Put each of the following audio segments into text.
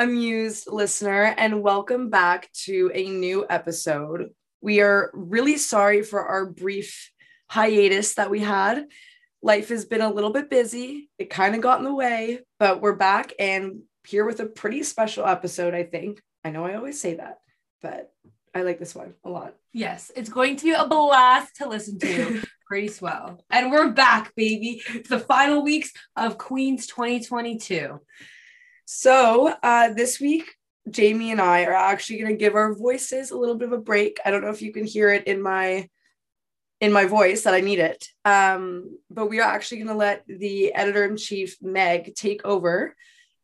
Amused listener, and welcome back to a new episode. We are really sorry for our brief hiatus that we had. Life has been a little bit busy. It kind of got in the way, but we're back and here with a pretty special episode, I think. I know I always say that, but I like this one a lot. Yes, it's going to be a blast to listen to. Pretty swell. And we're back, baby. It's the final weeks of Queens 2022. So, uh, this week, Jamie and I are actually going to give our voices a little bit of a break. I don't know if you can hear it in my in my voice that I need it. Um, but we are actually going to let the editor in chief Meg take over,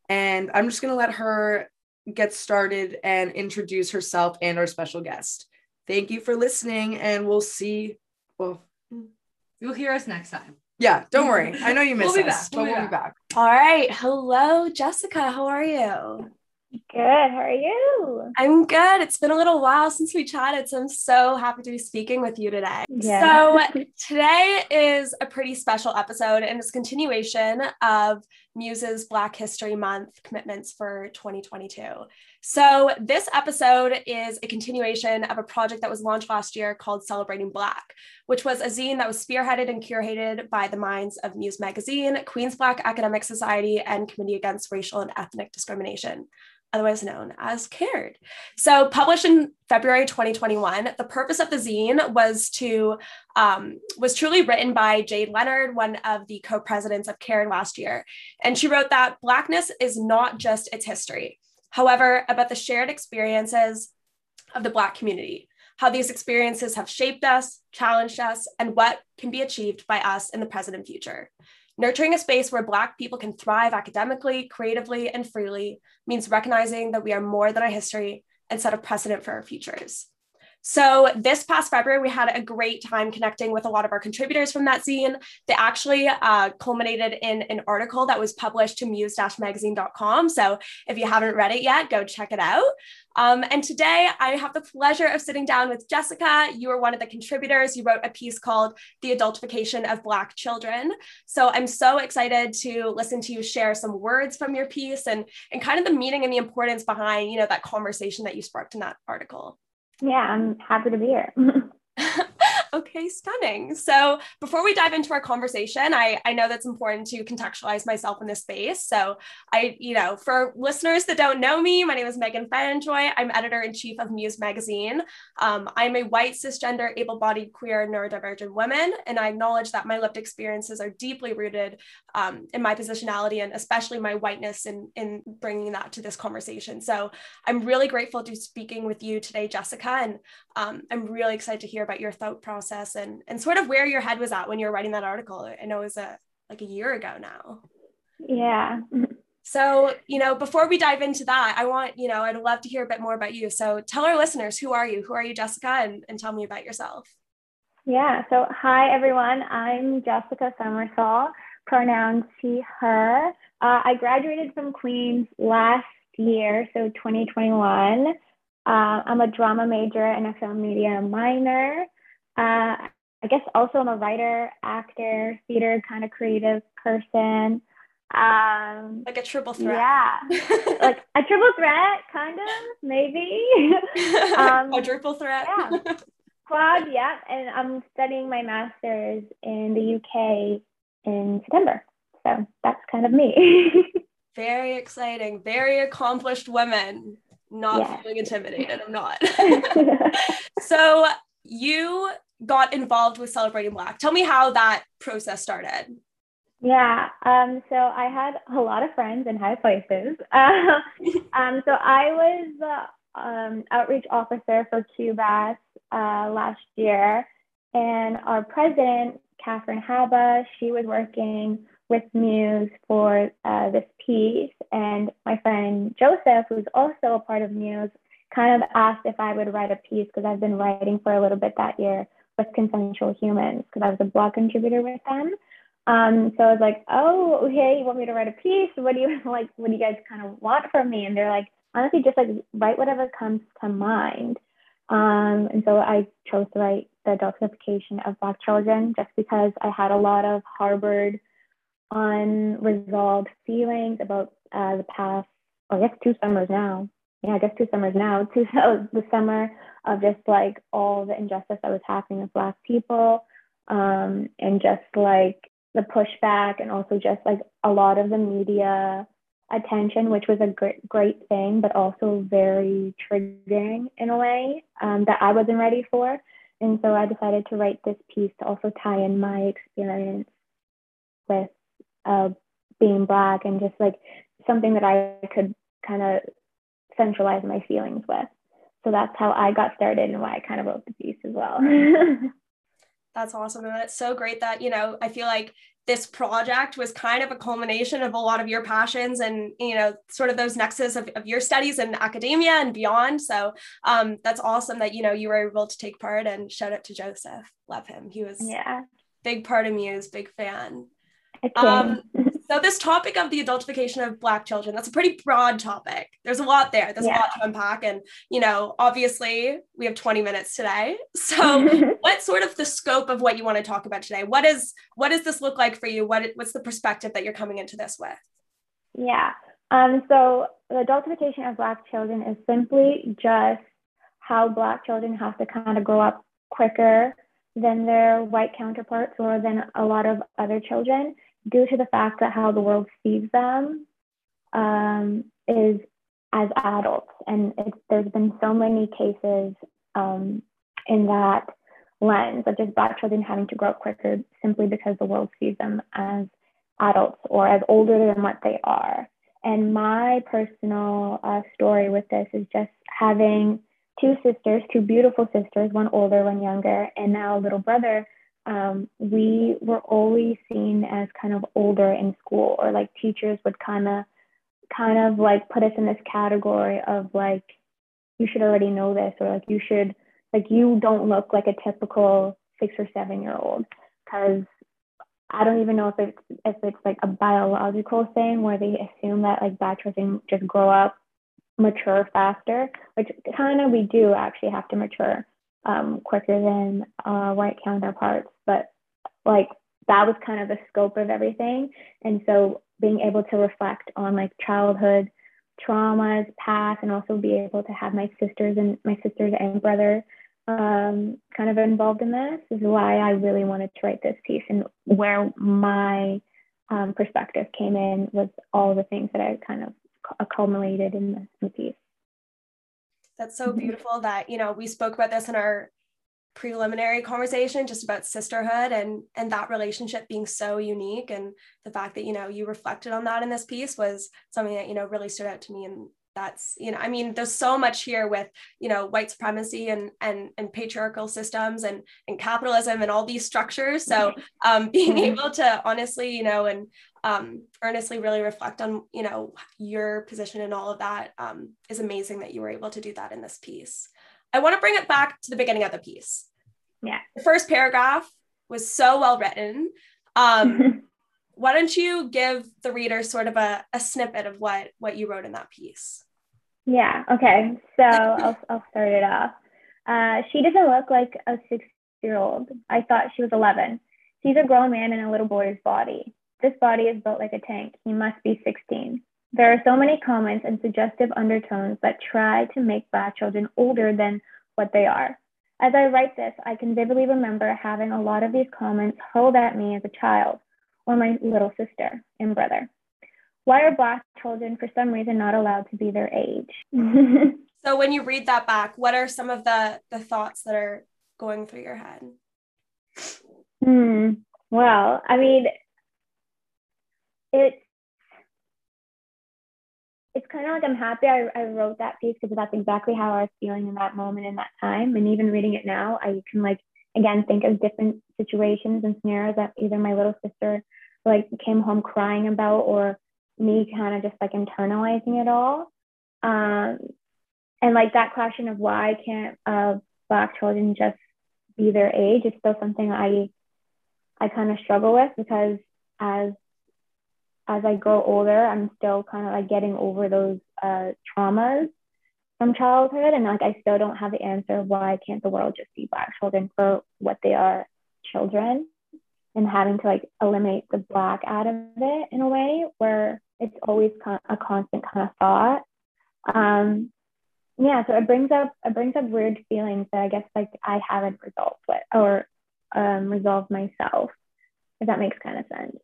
and I'm just going to let her get started and introduce herself and our special guest. Thank you for listening, and we'll see. Well, you'll hear us next time. Yeah, don't worry. I know you miss we'll us, we'll but be we'll be back. All right. Hello, Jessica. How are you? Good. How are you? I'm good. It's been a little while since we chatted, so I'm so happy to be speaking with you today. Yeah. So, today is a pretty special episode and it's continuation of Muse's Black History Month commitments for 2022. So, this episode is a continuation of a project that was launched last year called Celebrating Black, which was a zine that was spearheaded and curated by the minds of Muse Magazine, Queens Black Academic Society, and Committee Against Racial and Ethnic Discrimination otherwise known as Cared. So, published in February 2021, the purpose of the zine was to um, was truly written by Jade Leonard, one of the co-presidents of Cared last year, and she wrote that Blackness is not just its history, however, about the shared experiences of the Black community. How these experiences have shaped us, challenged us, and what can be achieved by us in the present and future. Nurturing a space where Black people can thrive academically, creatively, and freely means recognizing that we are more than our history and set a precedent for our futures. So, this past February, we had a great time connecting with a lot of our contributors from that zine. They actually uh, culminated in an article that was published to muse magazine.com. So, if you haven't read it yet, go check it out. Um, and today, I have the pleasure of sitting down with Jessica. You were one of the contributors. You wrote a piece called The Adultification of Black Children. So, I'm so excited to listen to you share some words from your piece and, and kind of the meaning and the importance behind you know, that conversation that you sparked in that article. Yeah, I'm happy to be here. okay, stunning. So before we dive into our conversation, I, I know that's important to contextualize myself in this space. So I, you know, for listeners that don't know me, my name is Megan Fanjoy. I'm editor in chief of Muse Magazine. Um, I'm a white, cisgender, able-bodied, queer, neurodivergent woman, and I acknowledge that my lived experiences are deeply rooted um, in my positionality and especially my whiteness in, in bringing that to this conversation. So I'm really grateful to be speaking with you today, Jessica, and um, I'm really excited to hear about your thought process and and sort of where your head was at when you were writing that article. I know it was a like a year ago now. Yeah. So, you know, before we dive into that, I want, you know, I'd love to hear a bit more about you. So tell our listeners, who are you? Who are you, Jessica? And, and tell me about yourself. Yeah. So, hi, everyone. I'm Jessica Summersall, pronouns she, her. Uh, I graduated from Queens last year, so 2021. Uh, I'm a drama major and a film media minor. Uh, I guess also I'm a writer, actor, theater kind of creative person. Um, like a triple threat. Yeah, like a triple threat, kind of, maybe. um, Quadruple threat. yeah, quad. Yeah, and I'm studying my master's in the UK in September. So that's kind of me. very exciting. Very accomplished women not yeah. feeling intimidated. I'm not. so you got involved with Celebrating Black. Tell me how that process started. Yeah. Um, so I had a lot of friends in high places. Uh, um, so I was the um, outreach officer for QBAS uh, last year, and our president, Catherine Haba, she was working with Muse for uh, this piece. And my friend Joseph, who's also a part of Muse, kind of asked if I would write a piece because I've been writing for a little bit that year with Consensual Humans because I was a blog contributor with them. Um, so I was like, oh, okay, you want me to write a piece? What do you like? What do you guys kind of want from me? And they're like, honestly, just like write whatever comes to mind. Um, and so I chose to write the adultification of Black children just because I had a lot of harbored unresolved feelings about uh, the past I guess two summers now. Yeah, I guess two summers now. Two the summer of just like all the injustice that was happening with Black people, um, and just like the pushback, and also just like a lot of the media attention, which was a great great thing, but also very triggering in a way um, that I wasn't ready for. And so I decided to write this piece to also tie in my experience with uh, being Black and just like something that I could kind of centralize my feelings with. So that's how I got started and why I kind of wrote the piece as well. that's awesome. And it's so great that, you know, I feel like this project was kind of a culmination of a lot of your passions and you know sort of those nexus of, of your studies in academia and beyond so um, that's awesome that you know you were able to take part and shout out to joseph love him he was yeah big part of me. muse big fan um, so this topic of the adultification of black children that's a pretty broad topic. There's a lot there. There's yeah. a lot to unpack. And you know obviously we have 20 minutes today. So what's sort of the scope of what you want to talk about today? What is what does this look like for you? What what's the perspective that you're coming into this with? Yeah. Um, so the adultification of black children is simply just how black children have to kind of grow up quicker than their white counterparts or than a lot of other children due to the fact that how the world sees them um, is as adults. And there's been so many cases um, in that lens of just Black children having to grow up quicker simply because the world sees them as adults or as older than what they are. And my personal uh, story with this is just having two sisters, two beautiful sisters, one older, one younger, and now a little brother um, we were always seen as kind of older in school or like teachers would kind of kind of like put us in this category of like you should already know this or like you should like you don't look like a typical six or seven year old. Because I don't even know if it's if it's like a biological thing where they assume that like bad children just grow up mature faster, which kind of we do actually have to mature um, quicker than uh, white counterparts. But like that was kind of the scope of everything. And so being able to reflect on like childhood traumas, past, and also be able to have my sisters and my sisters and brother um, kind of involved in this is why I really wanted to write this piece and where my um, perspective came in was all the things that I kind of accumulated in the, in the piece. That's so mm-hmm. beautiful that, you know, we spoke about this in our preliminary conversation just about sisterhood and and that relationship being so unique and the fact that you know you reflected on that in this piece was something that you know really stood out to me and that's you know i mean there's so much here with you know white supremacy and and and patriarchal systems and and capitalism and all these structures so um being mm-hmm. able to honestly you know and um earnestly really reflect on you know your position and all of that um is amazing that you were able to do that in this piece i want to bring it back to the beginning of the piece yeah the first paragraph was so well written um why don't you give the reader sort of a, a snippet of what what you wrote in that piece yeah. Okay. So I'll, I'll start it off. Uh, she doesn't look like a six year old. I thought she was 11. She's a grown man in a little boy's body. This body is built like a tank. He must be 16. There are so many comments and suggestive undertones that try to make Black children older than what they are. As I write this, I can vividly remember having a lot of these comments hurled at me as a child or my little sister and brother. Why are Black children, for some reason, not allowed to be their age? so, when you read that back, what are some of the, the thoughts that are going through your head? Hmm. Well, I mean, it's it's kind of like I'm happy I, I wrote that piece because that's exactly how I was feeling in that moment in that time. And even reading it now, I can like again think of different situations and scenarios that either my little sister like came home crying about or me kind of just like internalizing it all. Um, and like that question of why can't uh, Black children just be their age is still something I I kind of struggle with because as as I grow older, I'm still kind of like getting over those uh, traumas from childhood, and like I still don't have the answer why can't the world just be Black children for what they are, children, and having to like eliminate the Black out of it in a way where it's always a constant kind of thought. Um, yeah, so it brings up it brings up weird feelings that I guess like I haven't resolved with or um, resolved myself, if that makes kind of sense.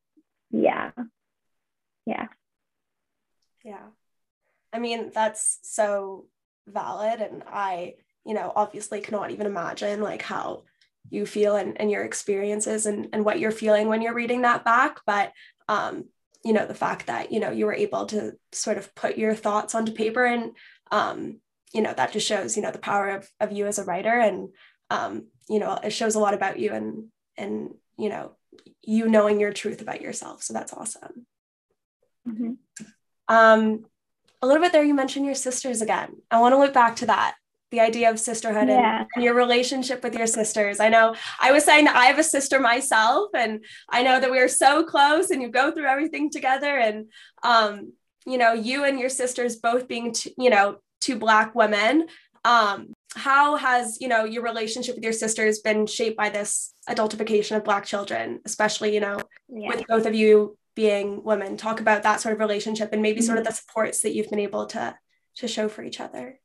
Yeah, yeah, yeah. I mean, that's so valid, and I, you know, obviously cannot even imagine like how you feel and, and your experiences and, and what you're feeling when you're reading that back. But um, you know, the fact that, you know, you were able to sort of put your thoughts onto paper and um, you know, that just shows, you know, the power of, of you as a writer and um, you know, it shows a lot about you and and you know, you knowing your truth about yourself. So that's awesome. Mm-hmm. Um, a little bit there, you mentioned your sisters again. I want to look back to that the idea of sisterhood yeah. and, and, your relationship with your sisters. I know I was saying that I have a sister myself, and I know that we are so close and you go through everything together. And, um, you know, you and your sisters both being, t- you know, two Black women. Um, how has, you know, your relationship with your sisters been shaped by this adultification of Black children, especially, you know, yeah. with both of you being women? Talk about that sort of relationship and maybe mm-hmm. sort of mm-hmm. the supports that you've been able to to show for each other.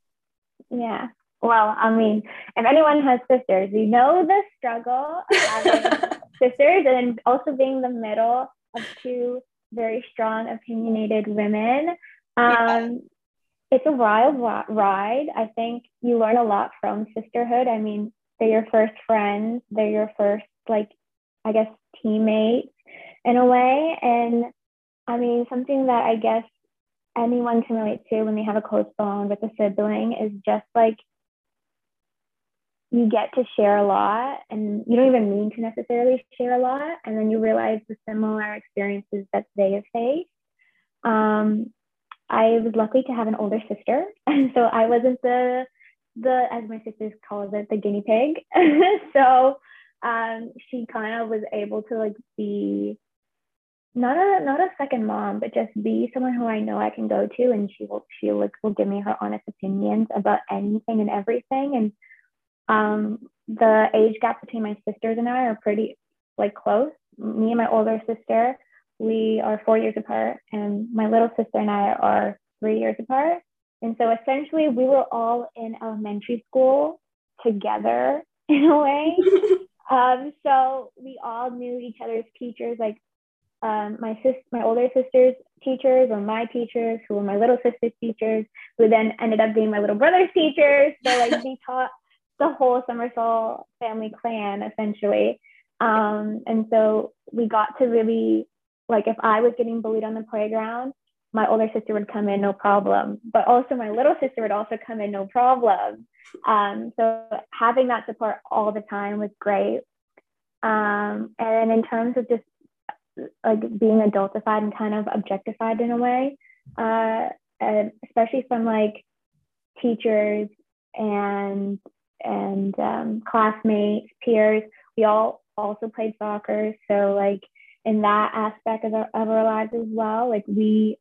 Yeah. Well, I mean, if anyone has sisters, you know the struggle of having sisters and also being the middle of two very strong, opinionated women. Um, yeah. It's a wild ride. I think you learn a lot from sisterhood. I mean, they're your first friends, they're your first, like, I guess, teammates in a way. And I mean, something that I guess anyone can relate to when they have a close bond with a sibling is just like you get to share a lot and you don't even mean to necessarily share a lot. And then you realize the similar experiences that they have faced. Um, i was lucky to have an older sister. And so i wasn't the the as my sisters calls it the guinea pig. So um, she kind of was able to like be not a not a second mom, but just be someone who I know I can go to, and she will she will, will give me her honest opinions about anything and everything. And um, the age gap between my sisters and I are pretty like close. Me and my older sister, we are four years apart, and my little sister and I are three years apart. And so essentially, we were all in elementary school together in a way. um, so we all knew each other's teachers. Like um, my sis, my older sister's teachers or my teachers, who were my little sister's teachers, who then ended up being my little brother's teachers. So like we taught the whole Summersall family clan essentially. Um, and so we got to really like if I was getting bullied on the playground, my older sister would come in no problem, but also my little sister would also come in no problem. Um, so having that support all the time was great. Um, and in terms of just like being adultified and kind of objectified in a way, uh, and especially from like teachers and and um, classmates, peers. We all also played soccer, so like in that aspect of our, of our lives as well, like we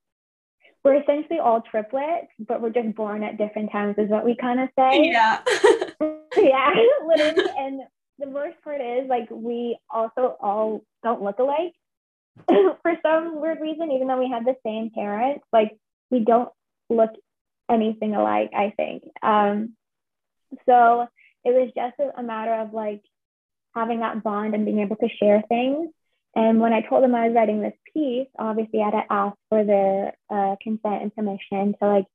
we're essentially all triplets, but we're just born at different times, is what we kind of say. Yeah. yeah, literally. And the worst part is like we also all don't look alike. for some weird reason, even though we had the same parents, like we don't look anything alike, I think. Um, so it was just a, matter of like having that bond and being able to share things. And when I told them I was writing this piece, obviously I had to ask for their uh, consent and permission to like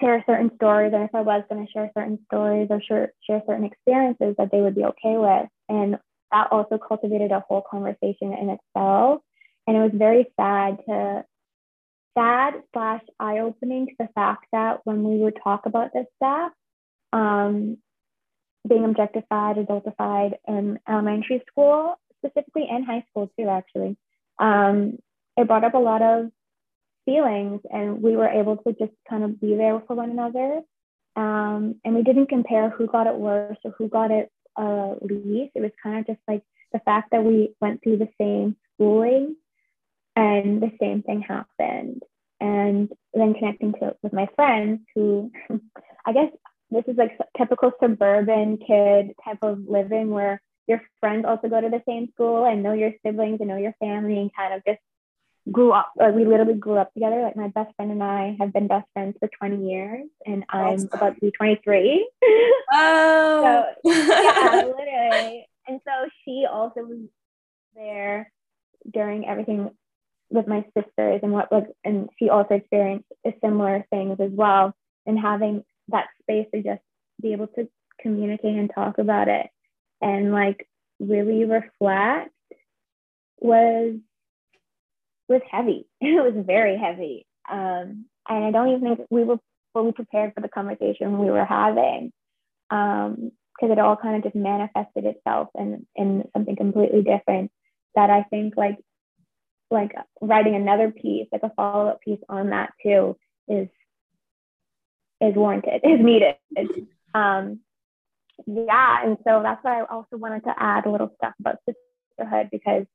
share certain stories, and if I was going to share certain stories or share, share certain experiences that they would be okay with. And that also cultivated a whole conversation in itself and it was very sad to sad slash eye-opening to the fact that when we would talk about this stuff um, being objectified adultified in elementary school specifically and high school too actually um, it brought up a lot of feelings and we were able to just kind of be there for one another. Um, and we didn't compare who got it worse or who got it uh, least. It was kind of just like the fact that we went through the same schooling and the same thing happened and then connecting to with my friends who i guess this is like typical suburban kid type of living where your friends also go to the same school and know your siblings and know your family and kind of just grew up like we literally grew up together like my best friend and i have been best friends for 20 years and i'm Awesome. about to be 23 Oh. so yeah literally and so she also was there during everything with my sisters and what like and she also experienced similar things as well. And having that space to just be able to communicate and talk about it and like really reflect was was heavy. It was very heavy. Um and i don't even think we were fully prepared for the conversation we were having um because it all kind of just manifested itself in in something completely different that i think like like writing another piece like a follow-up piece on that too is is warranted is needed. Um yeah and so that's why i also wanted to add a little stuff about sisterhood because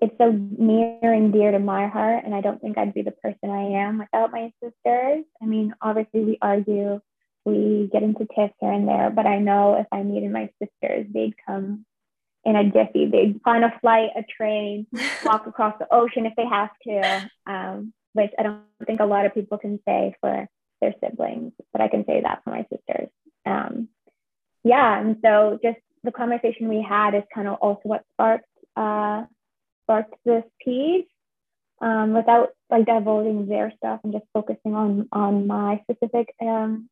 it's so near and dear to my heart and i don't think i'd be the person i am without my sisters. I mean obviously we argue we get into tiffs here and there but i know if i needed my sisters they'd come in a jiffy they'd find a flight a train walk across the ocean if they have to um, which i don't think a lot of people can say for their siblings but i can say that for my sisters. Um, yeah and so just the conversation we had is kind of also what sparked uh, sparked this piece um, without like divulging their stuff and just focusing on on my specific um,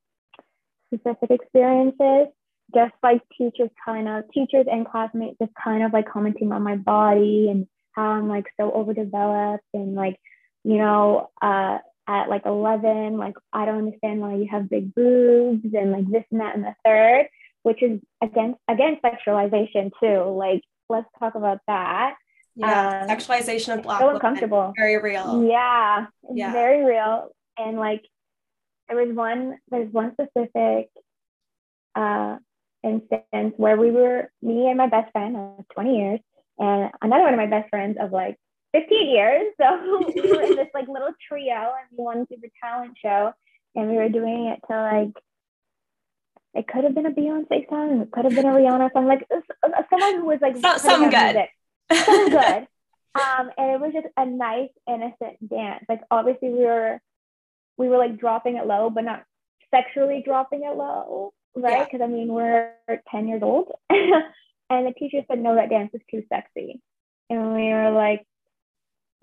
specific experiences just like teachers kind of teachers and classmates just kind of like commenting on my body and how i'm like so overdeveloped and like you know uh at like 11 like i don't understand why you have big boobs and like this and that and the third which is against against sexualization too like let's talk about that Yeah. Um, Sexualization of black so uncomfortable Very real. yeah, it's Yeah. very real. And like there was one there's one specific uh instance where we were me and my best friend of 20 years and another one of my best friends of like 15 years. So we were in this like little trio and we wanted to the talent show and we were doing it to like it could have been a Beyonce song, it could have been a Rihanna song, like uh, someone who was like So- out good. music so good. Um, and it was just a nice, innocent dance. Like obviously we were we were like dropping it low, but not sexually dropping it low, right? Yeah. Because I mean we're 10 years old. and the teacher said, no, that dance is too sexy. And we were like,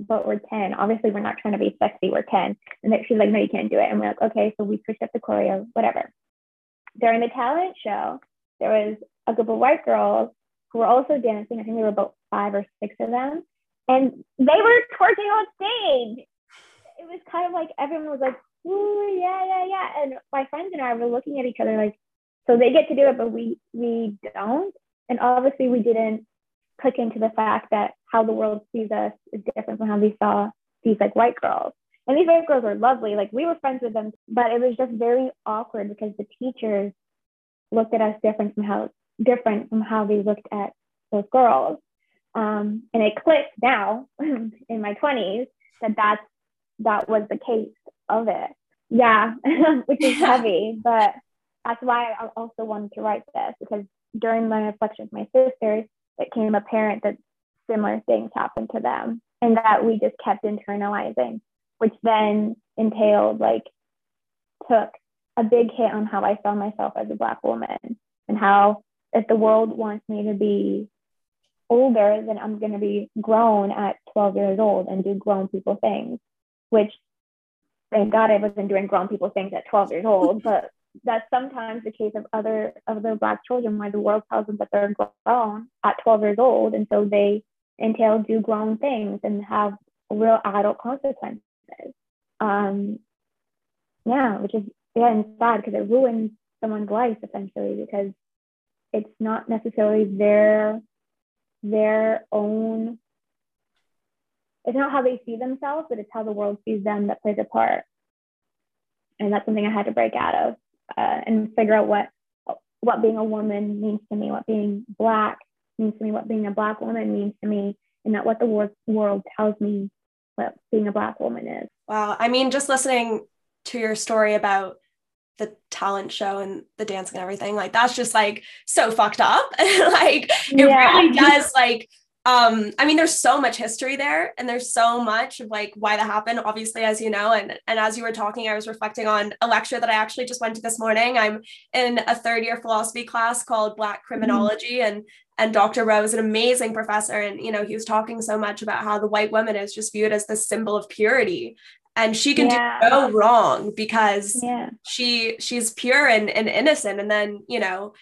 but we're 10. Obviously, we're not trying to be sexy, we're 10. And she's like, no, you can't do it. And we're like, okay, so we switched up the choreo, whatever. During the talent show, there was a group of white girls who were also dancing. I think there were about five or six of them. And they were twerking on stage. It was kind of like everyone was like, ooh, yeah, yeah, yeah. And my friends and I were looking at each other like, so they get to do it, but we we don't. And obviously we didn't click into the fact that how the world sees us is different from how they saw these like white girls. And these white girls were lovely. Like we were friends with them, but it was just very awkward because the teachers looked at us different from how different from how they looked at those girls. Um, and it clicked now in my 20s that that's that was the case of it. Yeah, which is heavy, but that's why I also wanted to write this because during my reflection with my sisters, it came apparent that similar things happened to them and that we just kept internalizing, which then entailed like took a big hit on how I saw myself as a Black woman and how if the world wants me to be older, then I'm going to be grown at 12 years old and do grown people things, which thank God I wasn't doing grown people things at 12 years old, but that's sometimes the case of other other black children where the world tells them that they're grown at 12 years old and so they entail do grown things and have real adult consequences. Um yeah which is yeah and sad because it ruins someone's life essentially because it's not necessarily their their own it's not how they see themselves but it's how the world sees them that plays a part. And that's something i had to break out of uh, and figure out what what being a woman means to me, what being black means to me, what being a black woman means to me, and not what the wor- world tells me what being a black woman is. Wow. I mean, just listening to your story about the talent show and the dancing and everything, like that's just like so fucked up. like it Yeah. really does like um i mean there's so much history there and there's so much of like why that happened obviously as you know and and as you were talking i was reflecting on a lecture that i actually just went to this morning i'm in a third year philosophy class called black criminology mm-hmm. and and dr rowe is an amazing professor and you know he was talking so much about how the white woman is just viewed as the symbol of purity and she can yeah. do no wrong because yeah. she she's pure and, and innocent and then you know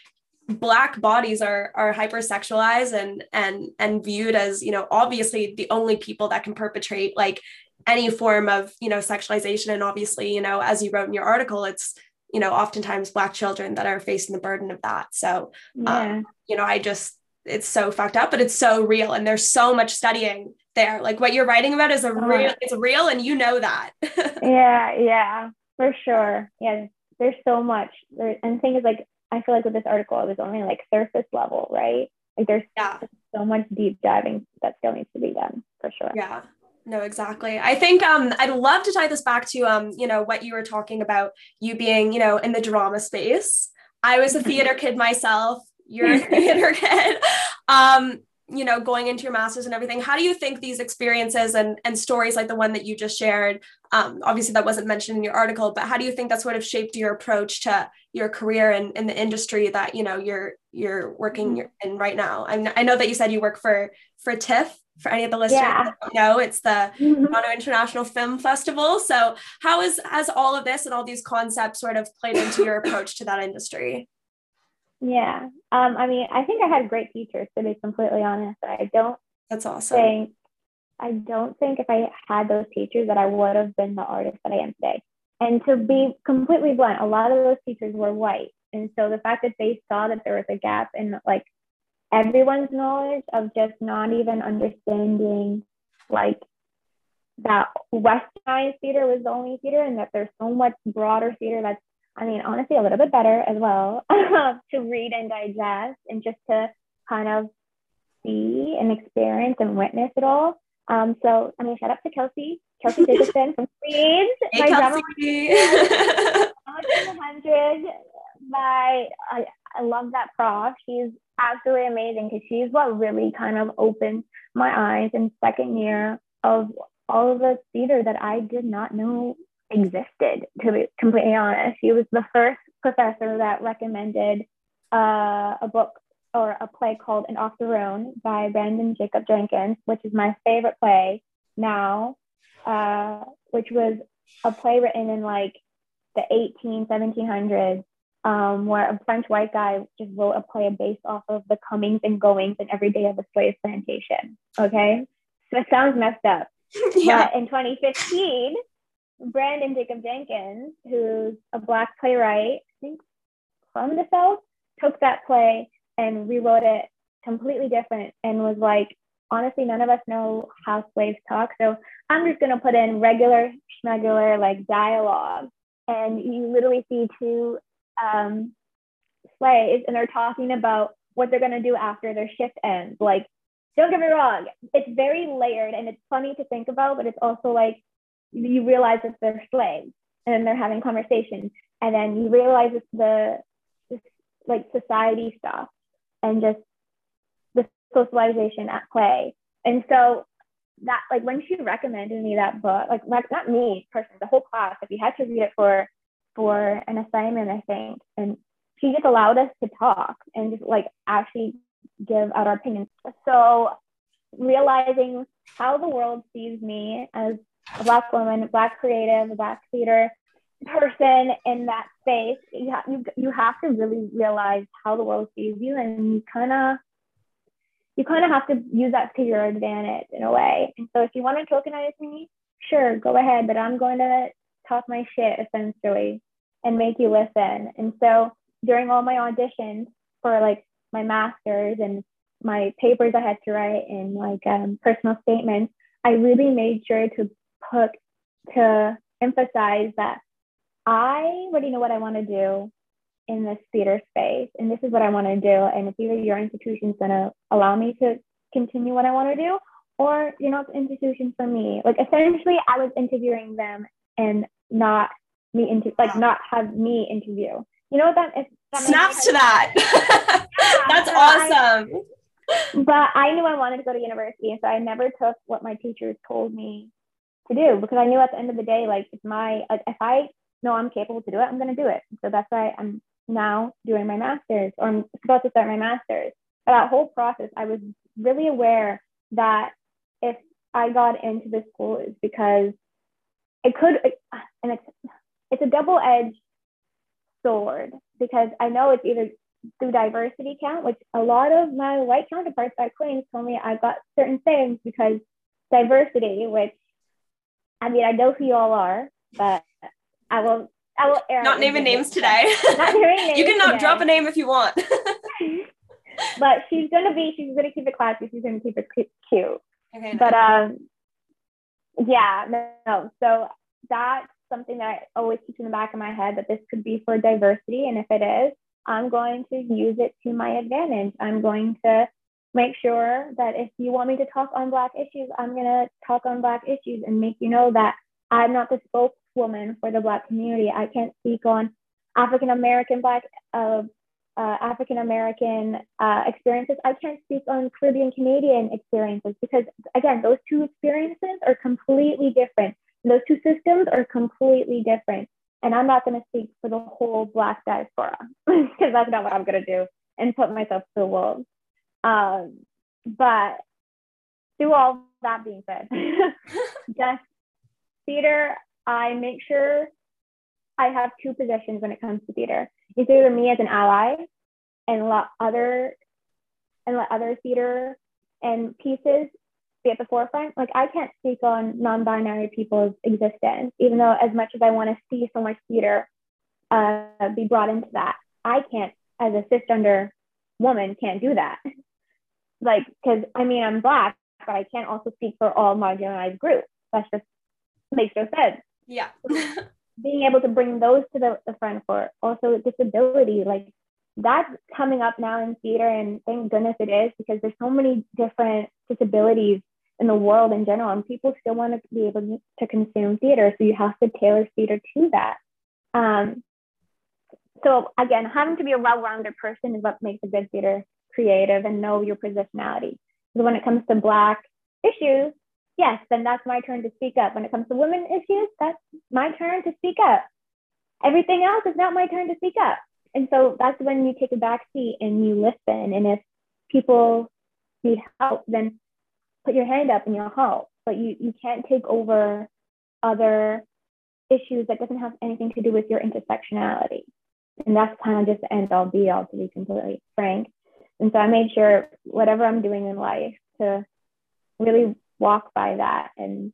black bodies are are hypersexualized and and and viewed as you know obviously the only people that can perpetrate like any form of you know sexualization. And obviously you know as you wrote in your article it's you know oftentimes black children that are facing the burden of that. So yeah. um, you know i just it's so fucked up but it's so real. And there's so much studying there. Like what you're writing about is a real it's real and you know that. Yeah yeah for sure. Yeah there's so much. There, and the thing is like I feel like with this article, it was only like surface level, right? Like there's yeah. so much deep diving that still needs to be done for sure. Yeah. No, exactly. I think um, I'd love to tie this back to um, you know, what you were talking about, you being, you know, in the drama space. I was a theater kid myself. You're a theater kid. Um, you know going into your masters and everything how do you think these experiences and and stories like the one that you just shared um, obviously that wasn't mentioned in your article but how do you think that sort of shaped your approach to your career and in the industry that you know you're you're working mm-hmm. in right now I, I know that you said you work for for tiff for any of the listeners yeah. that don't know it's the mm-hmm. Toronto International Film Festival so how is has all of this and all these concepts sort of played into your approach to that industry yeah. Um, I mean, I think I had great teachers to be completely honest. I don't That's awesome. think I don't think if I had those teachers that I would have been the artist that I am today. And to be completely blunt, a lot of those teachers were white. And so the fact that they saw that there was a gap in like everyone's knowledge of just not even understanding like that westernized theater was the only theater and that there's so much broader theater that's I mean, honestly, a little bit better as well um, to read and digest and just to kind of see and experience and witness it all. Um, so, I'm gonna shout out to Kelsey, Kelsey Jacobson from Queens. Hey, my Kelsey. 100 by, I, I love that prof. She's absolutely amazing because she's what really kind of opened my eyes in second year of all of the theater that I did not know existed, to be completely honest. she was the first professor that recommended uh, a book or a play called An Octoroon by Branden Jacobs-Jenkins, which is my favorite play now, uh, which was a play written in like the 18, 1700s, um, where a French white guy just wrote a play based off of the comings and goings and every day of a slave plantation. Okay. So it sounds messed up. yeah. But in 2015, Branden Jacobs-Jenkins, who's a Black playwright, I think from the South, took that play and rewrote it completely different and was like, honestly, none of us know how slaves talk. So I'm just going to put in regular, schmegular, like dialogue. And you literally see two um, slaves and they're talking about what they're going to do after their shift ends. Like, don't get me wrong, it's very layered and it's funny to think about, but it's also like you realize that they're slaves and then they're having conversations and then you realize it's the like society stuff and just the socialization at play. And so that like when she recommended me that book like not me personally the whole class if we had to read it for for an assignment i think. And she just allowed us to talk and just like actually give out our opinions so realizing how the world sees me as a black woman, black creative, black theater person in that space, you, ha- you, you have to really realize how the world sees you and you kind of you kind of have to use that to your advantage in a way. And so if you want to tokenize me, sure, go ahead, but I'm going to talk my shit essentially and make you listen. And so during all my auditions for like my masters and my papers I had to write and like um, personal statements, I really made sure to put to emphasize that I already know what I want to do in this theater space, and this is what I want to do. And it's either your institution's going to allow me to continue what I want to do, or you're not the institution for me. Like essentially, I was interviewing them and not me into like not have me interview. You know what that is? Snaps to that. yeah, That's so awesome. but I knew I wanted to go to university, and so I never took what my teachers told me to do because I knew at the end of the day, like if my like, if I know I'm capable to do it, I'm going to do it. So that's why I'm now doing my master's, or I'm about to start my master's. But that whole process, I was really aware that if I got into this school, is because it could, and it's it's a double edged sword because I know it's either through diversity count, which a lot of my white counterparts at Queens told me I got certain things because diversity, which I mean, I know who you all are, but I will I will air not naming names today. not naming names you can not drop a name if you want. but she's gonna be she's gonna keep it classy. She's gonna keep it cute. Okay. But um, yeah, no, no. So that's something that I always keep in the back of my head that this could be for diversity, and if it is, I'm going to use it to my advantage. I'm going to make sure that if you want me to talk on Black issues, I'm going to talk on Black issues and make you know that I'm not the spokeswoman for the Black community. I can't speak on African American Black, uh, uh, African American uh, experiences. I can't speak on Caribbean Canadian experiences because, again, those two experiences are completely different. Those two systems are completely different. And I'm not going to speak for the whole Black diaspora because that's not what I'm going to do and put myself to the wolves. Um, but through all that being said, just theater, I make sure I have two positions when it comes to theater. It's either me as an ally and let other and let other theater and pieces be at the forefront. Like I can't speak on non-binary people's existence, even though as much as I want to see so much theater uh, be brought into that, I can't, as a cisgender woman, can't do that. like, because I mean, I'm black, but I can't also speak for all marginalized groups. That's just makes no sense. Yeah. Being able to bring those to the, the front for also disability, like that's coming up now in theater, and thank goodness it is because there's so many different disabilities in the world in general, and people still want to be able to consume theater. So you have to tailor theater to that. Um, so again, having to be a well-rounded person is what makes a good theater creative and know your positionality. So when it comes to Black issues, yes, then that's my turn to speak up. When it comes to women issues, that's my turn to speak up. Everything else is not my turn to speak up. And so that's when you take a back seat and you listen. And if people need help, then put your hand up and you'll help. But you, you can't take over other issues that doesn't have anything to do with your intersectionality. And that's kind of just the end all be all to be completely frank. And so I made sure whatever I'm doing in life to really walk by that and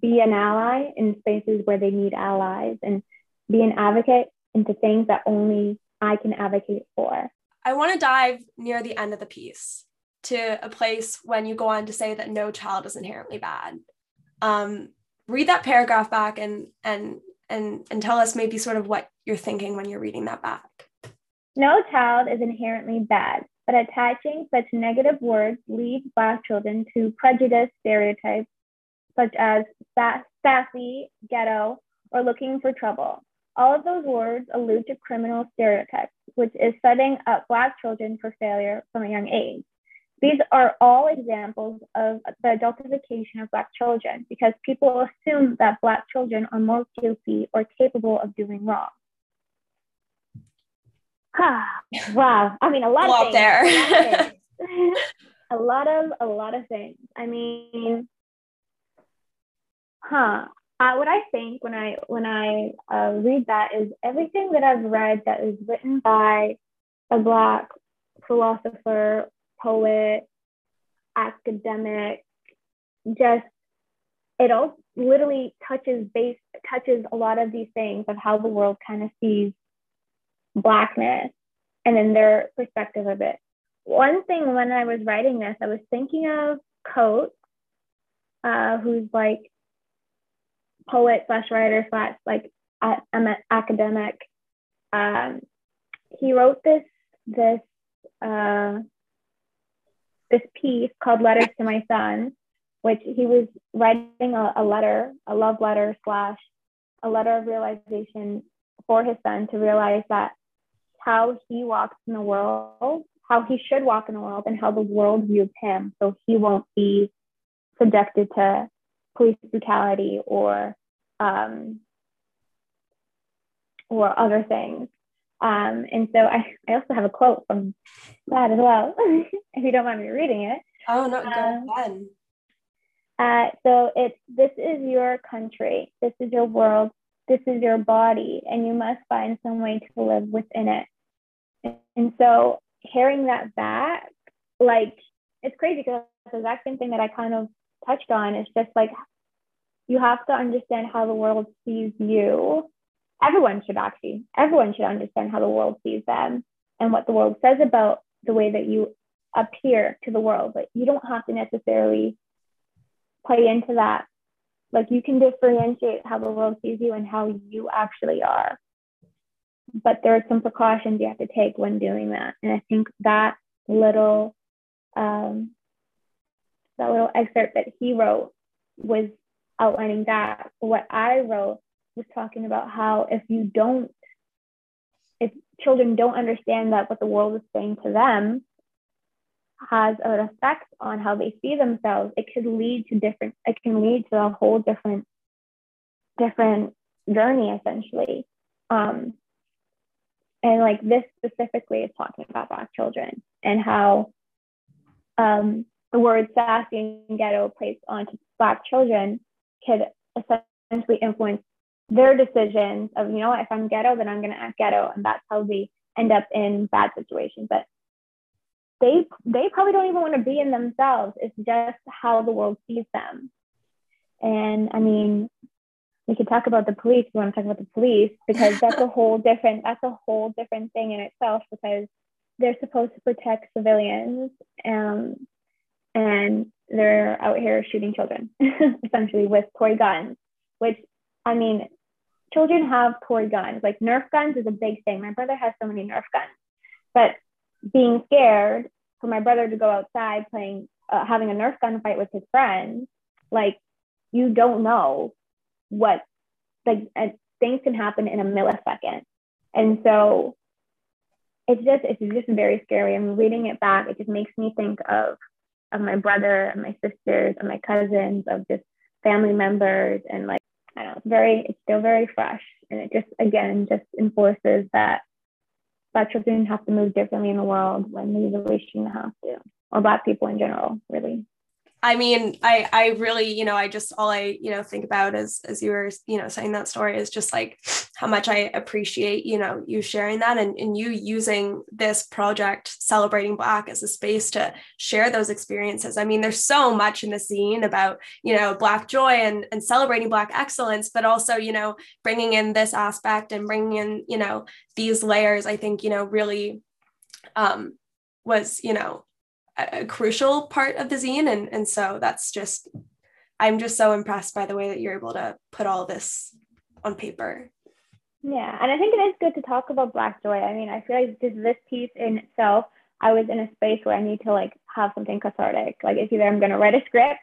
be an ally in spaces where they need allies and be an advocate into things that only I can advocate for. I want to dive near the end of the piece to a place when you go on to say that no child is inherently bad. Um, read that paragraph back and and and and tell us maybe sort of what you're thinking when you're reading that back. No child is inherently bad, but attaching such negative words leads Black children to prejudice stereotypes such as sassy, ghetto, or looking for trouble. All of those words allude to criminal stereotypes, which is setting up Black children for failure from a young age. These are all examples of the adultification of Black children because people assume that Black children are more guilty or capable of doing wrong. wow. I mean, a lot, of things. there. a lot of a lot of things. I mean, huh? Uh, what I think when I when I uh, read that is everything that I've read that is written by a Black philosopher poet, academic, just it all literally touches base touches a lot of these things of how the world kind of sees blackness and in their perspective of it. One thing when I was writing this, I was thinking of Coates, uh, who's like poet slash writer slash like academic. Um, he wrote this this uh, this piece called Letters to My Son, which he was writing a, a letter, a love letter slash a letter of realization for his son to realize that how he walks in the world how he should walk in the world and how the world views him so he won't be subjected to police brutality or um, or other things. Um, and so I, I also have a quote from that as well, if you don't mind me reading it. Oh no, go Um, ahead. Uh, so it's this is your country, this is your world, this is your body, and you must find some way to live within it. And so hearing that back, like it's crazy because the exact same thing that I kind of touched on is just like you have to understand how the world sees you. Everyone should actually, everyone should understand how the world sees them and what the world says about the way that you appear to the world. But you don't have to necessarily play into that. Like you can differentiate how the world sees you and how you actually are. But there are some precautions you have to take when doing that. And I think that little um, that little excerpt that he wrote was outlining that. What I wrote was talking about how if you don't, if children don't understand that what the world is saying to them has an effect on how they see themselves, it could lead to different, it can lead to a whole different, different journey essentially. Um, and like this specifically is talking about Black children and how um, the word sassy and ghetto placed onto Black children could essentially influence their decisions of, you know if I'm ghetto, then I'm going to act ghetto. And that's how they end up in bad situations. But they, they probably don't even want to be in themselves. It's just how the world sees them. And I mean, we could talk about the police. We want to talk about the police because that's a whole different, that's a whole different thing in itself because they're supposed to protect civilians um, and they're out here shooting children essentially with toy guns which i mean children have toy guns like nerf guns is a big thing my brother has so many nerf guns but being scared for my brother to go outside playing uh, having a nerf gun fight with his friends like you don't know what like uh, things can happen in a millisecond and so it's just it's just very scary. I'm reading it back. It just makes me think of of my brother and my sisters and my cousins, of just family members, and like I don't know, it's very it's still very fresh, and it just again just enforces that Black children have to move differently in the world when they really shouldn't have to, or Black people in general, really. I mean, I I really, you know, I just all I, you know, think about as as you were, you know, saying that story is just like how much I appreciate, you know, you sharing that and, and you using this project celebrating black as a space to share those experiences. I mean, there's so much in the zine about, you know, black joy and and celebrating black excellence, but also, you know, bringing in this aspect and bringing in, you know, these layers, I think, you know, really um was, you know, a, crucial part of the zine and and so that's just i'm just so impressed by the way that you're able to put all this on paper Yeah, and I think it is good to talk about Black Joy. I mean, I feel like just this piece in itself, I was in a space where I need to like have something cathartic. Like it's either I'm gonna write a script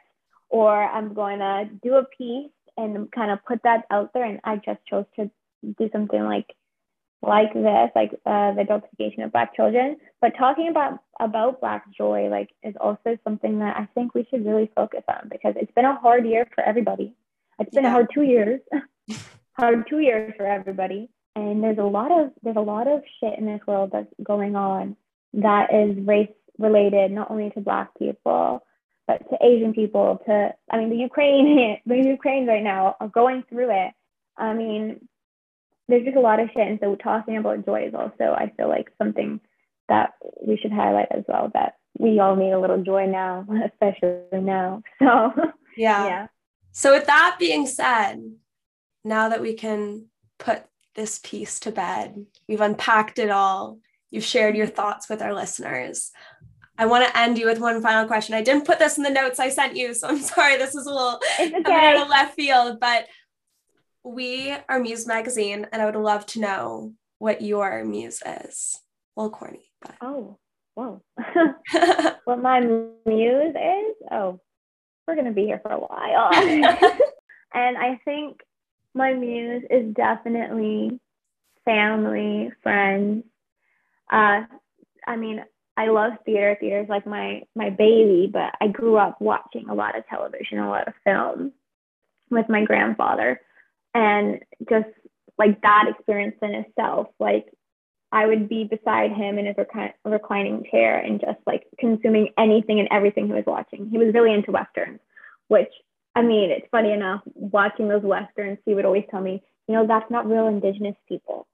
or I'm going to do a piece and kind of put that out there. And I just chose to do something like like this, like uh, the adultification of Black children. But talking about about Black joy, like, is also something that I think we should really focus on because it's been a hard year for everybody. It's been a hard two years, hard two years for everybody. And there's a lot of there's a lot of shit in this world that's going on that is race related, not only to Black people but to Asian people. To I mean, the Ukraine, the Ukraine right now are going through it. I mean, there's just a lot of shit. And so talking about joy is also, I feel like something that we should highlight as well, that we all need a little joy now, especially now. So yeah. yeah. so with that being said now that we can put this piece to bed we've unpacked it all you've shared your thoughts with our listeners I want to end you with one final question. I didn't put this in the notes I sent you, so I'm sorry. This is a little okay. out of left field, but we are Muse Magazine, and I would love to know what your muse is. Well, corny, but Oh, whoa. what my muse is? Oh, we're going to be here for a while. and I think my muse is definitely family, friends. Uh, I mean, I love theater. Theater is like my my baby, but I grew up watching a lot of television, a lot of film with my grandfather, and just like that experience in itself, like I would be beside him in his rec- reclining chair and just like consuming anything and everything he was watching. He was really into westerns, which I mean, it's funny enough watching those westerns. He would always tell me, you know, that's not real indigenous people.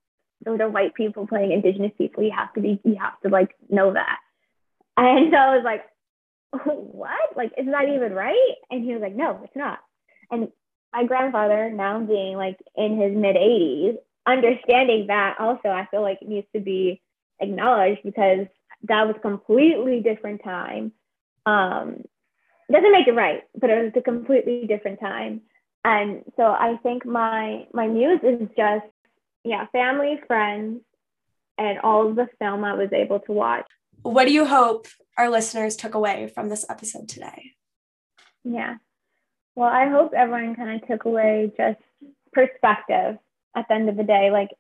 Those are white people playing indigenous people. You have to be, you have to like know that. And so I was like, what? Like, isn't that even right? And he was like, no, it's not. And my grandfather, now being like in his mid 80s, understanding that also I feel like it needs to be acknowledged because that was completely different time. Um, doesn't make it right, but it was a completely different time. And so I think my my muse is just yeah, family, friends, and all of the film I was able to watch. What do you hope our listeners took away from this episode today? Yeah. Well, I hope everyone kind of took away just perspective at the end of the day. Like,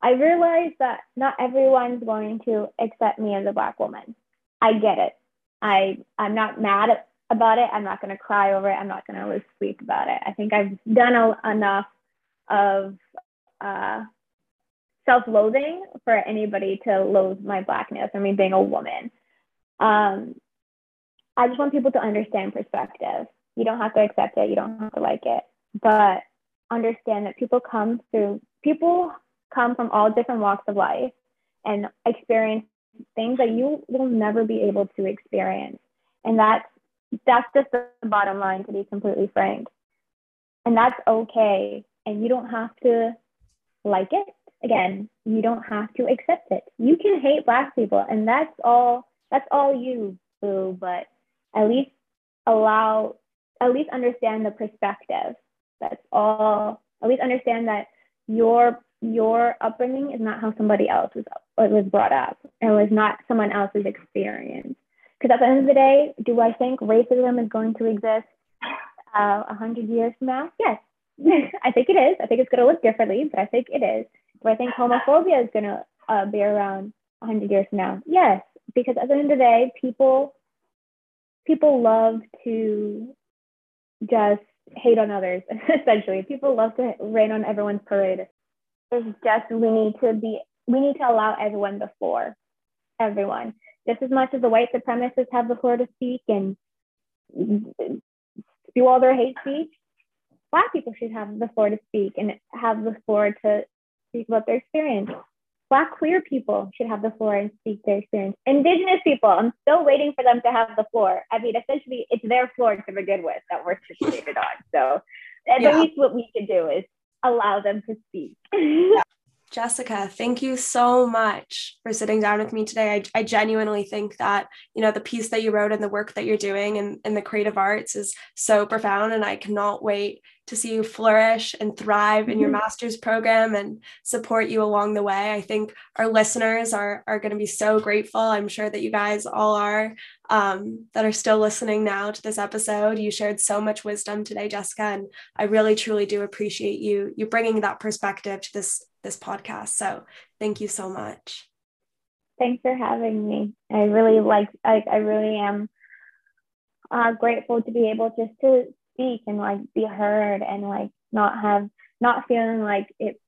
I realized that not everyone's going to accept me as a Black woman. I get it. I, I'm not mad about it. I'm not going to cry over it. I'm not going to lose sleep about it. I think I've done a, enough of uh, self loathing for anybody to loathe my Blackness or me being a woman. Um, I just want people to understand perspective. You don't have to accept it, you don't have to like it, but understand that people come through, people come from all different walks of life and experience things that you will never be able to experience. And that's that's just the bottom line to be completely frank. And that's okay. And you don't have to like it. Again, you don't have to accept it. You can hate black people and that's all that's all you, boo, but at least allow at least understand the perspective. That's all. At least understand that your your upbringing is not how somebody else was was brought up. It was not someone else's experience. Because at the end of the day, do I think racism is going to exist uh, a uh, hundred years from now? Yes, I think it is. I think it's going to look differently, but I think it is. Do I think homophobia is going to uh, be around a hundred years from now? Yes, because at the end of the day, people people love to just hate on others, essentially. People love to rain on everyone's parade. It's just we need to be we need to allow everyone the floor. Everyone. Just as much as the white supremacists have the floor to speak and do all their hate speech, black people should have the floor to speak and have the floor to speak about their experience. Black queer people should have the floor and speak their experience. Indigenous people, I'm still waiting for them to have the floor. I mean, essentially, it's their floor to begin with that we're situated on. So at yeah. least what we can do is allow them to speak. Jessica, thank you so much for sitting down with me today. I, I, genuinely think that, you know, the piece that you wrote and the work that you're doing in, in the creative arts is so profound. And I cannot wait to see you flourish and thrive in your mm-hmm. master's program and support you along the way. I think our listeners are, are going to be so grateful. I'm sure that you guys all are um, that are still listening now to this episode. You shared so much wisdom today, Jessica, and I really, truly do appreciate you, you bringing that perspective to this this podcast. So thank you so much. Thanks for having me. I really like, I, I really am uh, grateful to be able just to speak and like be heard and like not have, not feeling like it's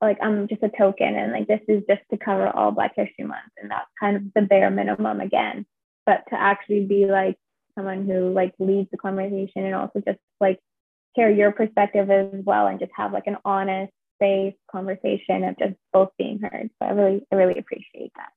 like I'm just a token and like this is just to cover all Black History Month and that's kind of the bare minimum again. But to actually be like someone who like leads the conversation and also just like share your perspective as well and just have like an honest safe conversation of just both being heard. So I really, I really appreciate that.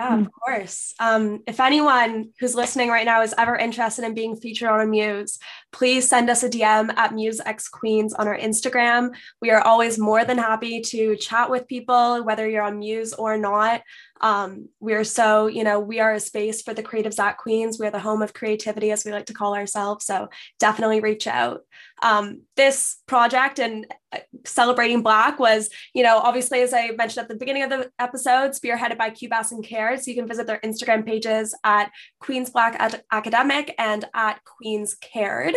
Yeah, of course. Um, if anyone who's listening right now is ever interested in being featured on a Muse, please send us a DM at MuseXQueens on our Instagram. We are always more than happy to chat with people, whether you're on Muse or not. Um, we are so, you know, we are a space for the creatives at Queens. We're the home of creativity, as we like to call ourselves. So definitely reach out. Um, this project and uh, celebrating Black was, you know, obviously, as I mentioned at the beginning of the episode, spearheaded by QBAS and CARED. So you can visit their Instagram pages at Queens Black Ad- Academic and at Queens Cared.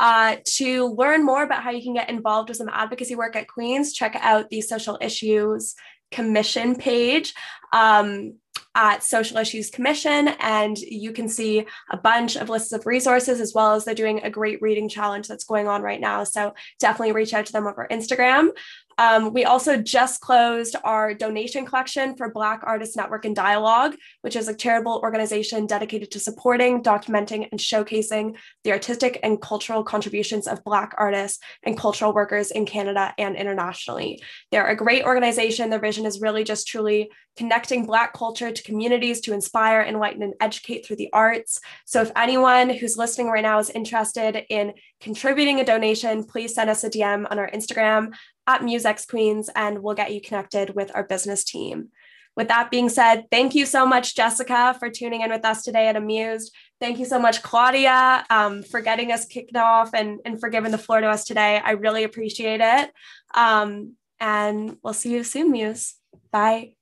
Uh, to learn more about how you can get involved with some advocacy work at Queens, check out the social issues commission page. Um, at Social Issues Commission, and you can see a bunch of lists of resources as well as they're doing a great reading challenge that's going on right now. So definitely reach out to them over Instagram. Um, we also just closed our donation collection for Black Artists Network and Dialogue, which is a charitable organization dedicated to supporting, documenting, and showcasing the artistic and cultural contributions of Black artists and cultural workers in Canada and internationally. They're a great organization. Their vision is really just truly connecting Black culture to communities to inspire, enlighten, and educate through the arts. So, if anyone who's listening right now is interested in contributing a donation, please send us a DM on our Instagram at MuseX Queens and we'll get you connected with our business team. With that being said, thank you so much, Jessica, for tuning in with us today at Amused. Thank you so much, Claudia, um, for getting us kicked off and, and for giving the floor to us today. I really appreciate it. Um, and we'll see you soon, Muse. Bye.